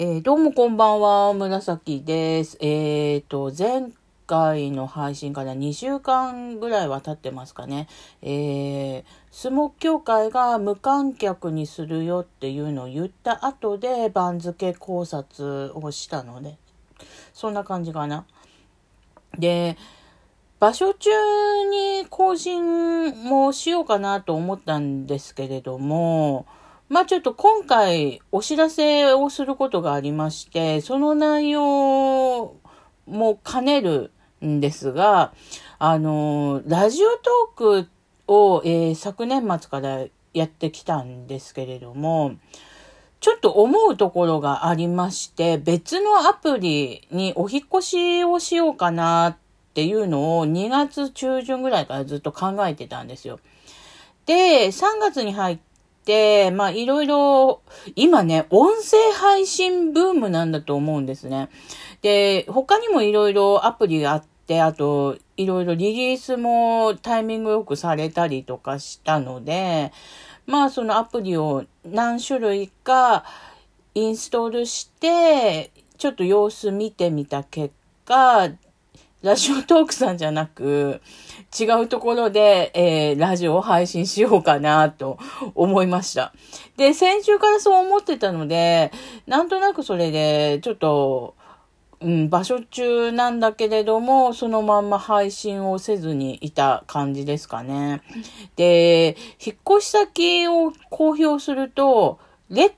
えー、どうもこんばんは、紫です。えっ、ー、と、前回の配信から2週間ぐらいは経ってますかね。えー、相撲協会が無観客にするよっていうのを言った後で番付考察をしたので、そんな感じかな。で、場所中に更新もしようかなと思ったんですけれども、まあちょっと今回お知らせをすることがありまして、その内容も兼ねるんですが、あの、ラジオトークを、えー、昨年末からやってきたんですけれども、ちょっと思うところがありまして、別のアプリにお引越しをしようかなっていうのを2月中旬ぐらいからずっと考えてたんですよ。で、3月に入っ、まあいろいろ、今ね、音声配信ブームなんだと思うんですね。で、他にもいろいろアプリがあって、あと、いろいろリリースもタイミングよくされたりとかしたので、まあそのアプリを何種類かインストールして、ちょっと様子見てみた結果、ラジオトークさんじゃなく、違うところで、えー、ラジオを配信しようかなと思いました。で、先週からそう思ってたので、なんとなくそれで、ちょっと、うん、場所中なんだけれども、そのまんま配信をせずにいた感じですかね。で、引っ越し先を公表すると、レ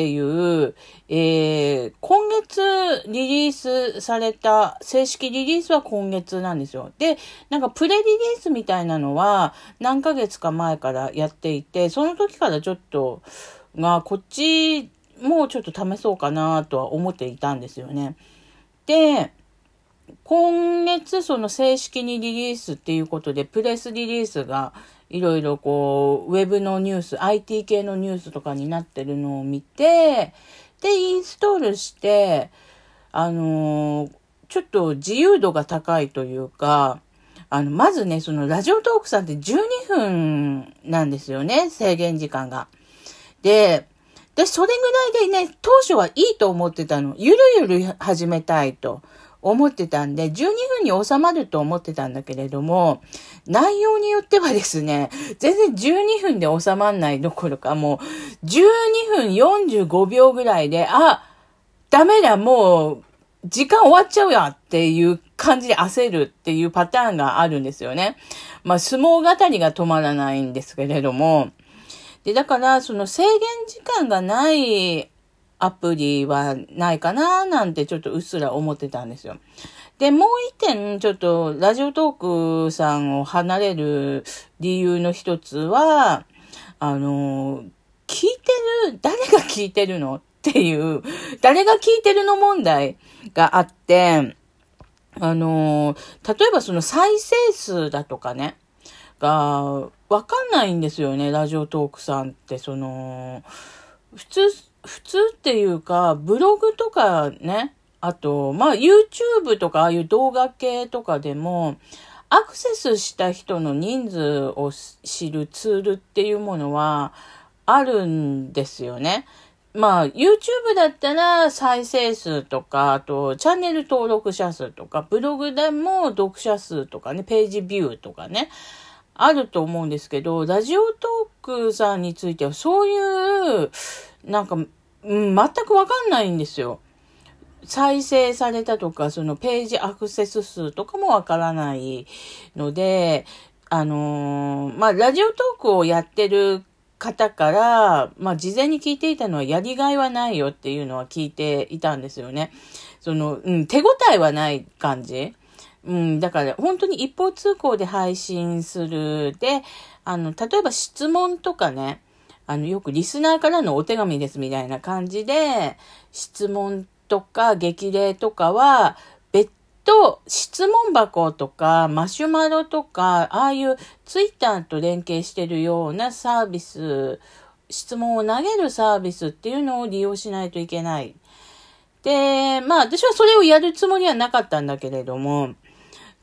っていう、えー、今月リリースされた、正式リリースは今月なんですよ。で、なんかプレリリースみたいなのは何ヶ月か前からやっていて、その時からちょっと、が、こっちもちょっと試そうかなとは思っていたんですよね。で、今月その正式にリリースっていうことで、プレスリリースがいろいろこう、ウェブのニュース、IT 系のニュースとかになってるのを見て、で、インストールして、あのー、ちょっと自由度が高いというか、あの、まずね、そのラジオトークさんって12分なんですよね、制限時間が。で、で、それぐらいでね、当初はいいと思ってたの。ゆるゆる始めたいと。思ってたんで、12分に収まると思ってたんだけれども、内容によってはですね、全然12分で収まんないどころか、もう12分45秒ぐらいで、あ、ダメだ、もう、時間終わっちゃうやっていう感じで焦るっていうパターンがあるんですよね。まあ、相撲語りが止まらないんですけれども、で、だから、その制限時間がないアプリはないかななんてちょっとうっすら思ってたんですよ。で、もう一点、ちょっと、ラジオトークさんを離れる理由の一つは、あの、聞いてる、誰が聞いてるのっていう、誰が聞いてるの問題があって、あの、例えばその再生数だとかね、が、わかんないんですよね、ラジオトークさんって、その、普通、普通っていうか、ブログとかね、あと、まあ YouTube とかああいう動画系とかでも、アクセスした人の人数を知るツールっていうものはあるんですよね。まあ、YouTube だったら再生数とか、あと、チャンネル登録者数とか、ブログでも読者数とかね、ページビューとかね、あると思うんですけど、ラジオトークさんについてはそういう、なんか、うん、全くわかんないんですよ。再生されたとか、そのページアクセス数とかもわからないので、あのー、まあ、ラジオトークをやってる方から、まあ、事前に聞いていたのはやりがいはないよっていうのは聞いていたんですよね。その、うん、手応えはない感じ。うん、だから本当に一方通行で配信するで、あの、例えば質問とかね、あの、よくリスナーからのお手紙ですみたいな感じで、質問とか激励とかは、別途質問箱とかマシュマロとか、ああいうツイッターと連携してるようなサービス、質問を投げるサービスっていうのを利用しないといけない。で、まあ私はそれをやるつもりはなかったんだけれども、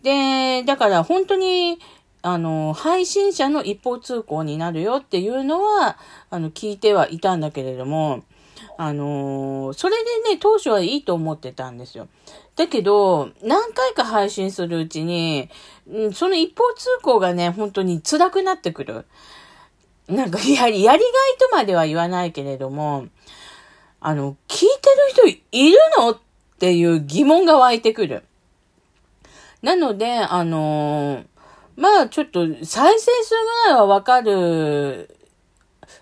で、だから本当にあの、配信者の一方通行になるよっていうのは、あの、聞いてはいたんだけれども、あの、それでね、当初はいいと思ってたんですよ。だけど、何回か配信するうちに、その一方通行がね、本当に辛くなってくる。なんか、やり、やりがいとまでは言わないけれども、あの、聞いてる人いるの？っていう疑問が湧いてくる。なので、あの、まあちょっと再生数ぐらいはわかる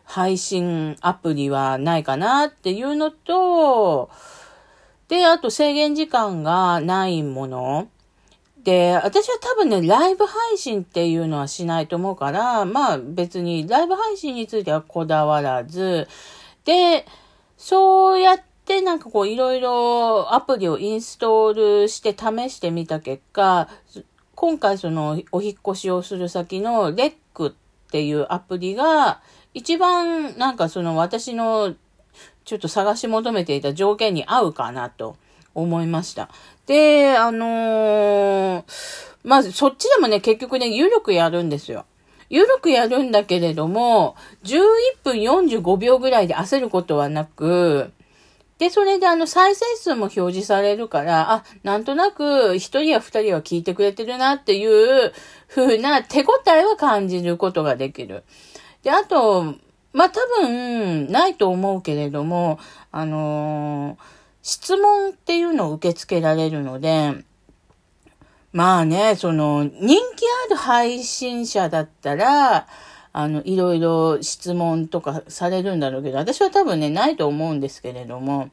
配信アプリはないかなっていうのと、で、あと制限時間がないもの。で、私は多分ね、ライブ配信っていうのはしないと思うから、まあ別にライブ配信についてはこだわらず、で、そうやってなんかこういろいろアプリをインストールして試してみた結果、今回そのお引越しをする先のレックっていうアプリが一番なんかその私のちょっと探し求めていた条件に合うかなと思いました。で、あのー、まずそっちでもね、結局ね、有力やるんですよ。ゆるくやるんだけれども、11分45秒ぐらいで焦ることはなく、で、それであの再生数も表示されるから、あ、なんとなく一人や二人は聞いてくれてるなっていう風な手応えは感じることができる。で、あと、まあ、多分、ないと思うけれども、あのー、質問っていうのを受け付けられるので、まあね、その、人気ある配信者だったら、あの、いろいろ質問とかされるんだろうけど、私は多分ね、ないと思うんですけれども、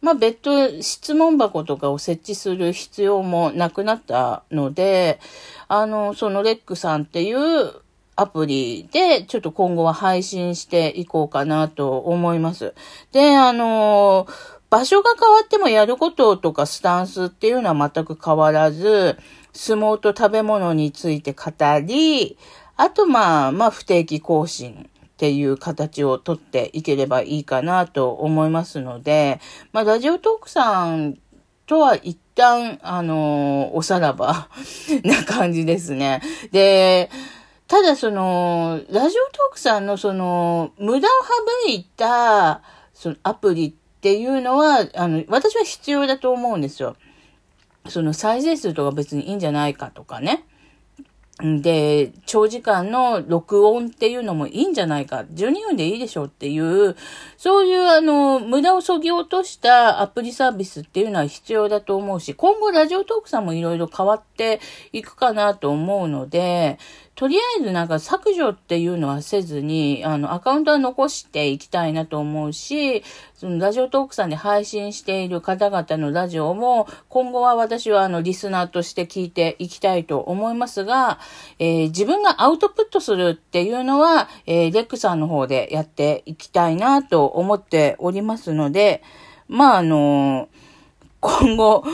まあ別途質問箱とかを設置する必要もなくなったので、あの、そのレックさんっていうアプリでちょっと今後は配信していこうかなと思います。で、あの、場所が変わってもやることとかスタンスっていうのは全く変わらず、相撲と食べ物について語り、あとまあ、まあ不定期更新っていう形をとっていければいいかなと思いますので、まあラジオトークさんとは一旦、あのおさらば な感じですね。で、ただその、ラジオトークさんのその、無駄を省いた、そのアプリっていうのは、あの、私は必要だと思うんですよ。その再生数とか別にいいんじゃないかとかね。で、長時間の録音っていうのもいいんじゃないか。12分でいいでしょっていう、そういうあの、無駄を削ぎ落としたアプリサービスっていうのは必要だと思うし、今後ラジオトークさんもいろいろ変わっていくかなと思うので、とりあえずなんか削除っていうのはせずに、あの、アカウントは残していきたいなと思うし、そのラジオトークさんで配信している方々のラジオも、今後は私はあの、リスナーとして聞いていきたいと思いますが、えー、自分がアウトプットするっていうのは、えー、レックさんの方でやっていきたいなと思っておりますので、まあ、あのー今後、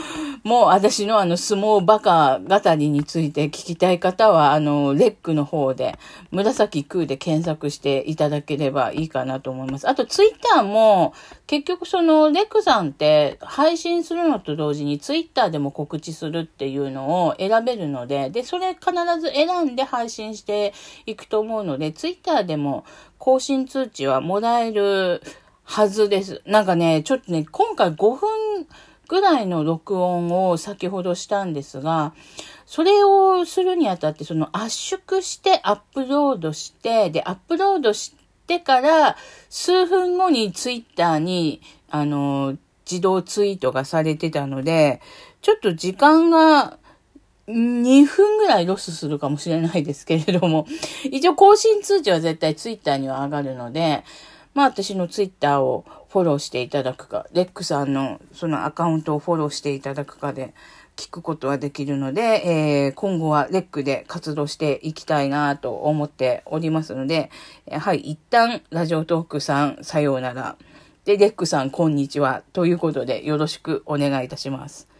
もう私のあの相撲バカ語りについて聞きたい方は、あの、レックの方で、紫空で検索していただければいいかなと思います。あと、ツイッターも、結局その、レックさんって配信するのと同時にツイッターでも告知するっていうのを選べるので、で、それ必ず選んで配信していくと思うので、ツイッターでも更新通知はもらえるはずです。なんかね、ちょっとね、今回5分、ぐらいの録音を先ほどしたんですが、それをするにあたって、その圧縮してアップロードして、で、アップロードしてから数分後にツイッターに、あの、自動ツイートがされてたので、ちょっと時間が2分ぐらいロスするかもしれないですけれども、一応更新通知は絶対ツイッターには上がるので、まあ私のツイッターをフォローしていただくか、レックさんのそのアカウントをフォローしていただくかで聞くことはできるので、えー、今後はレックで活動していきたいなと思っておりますので、はい、一旦ラジオトークさんさようなら。で、レックさんこんにちは。ということでよろしくお願いいたします。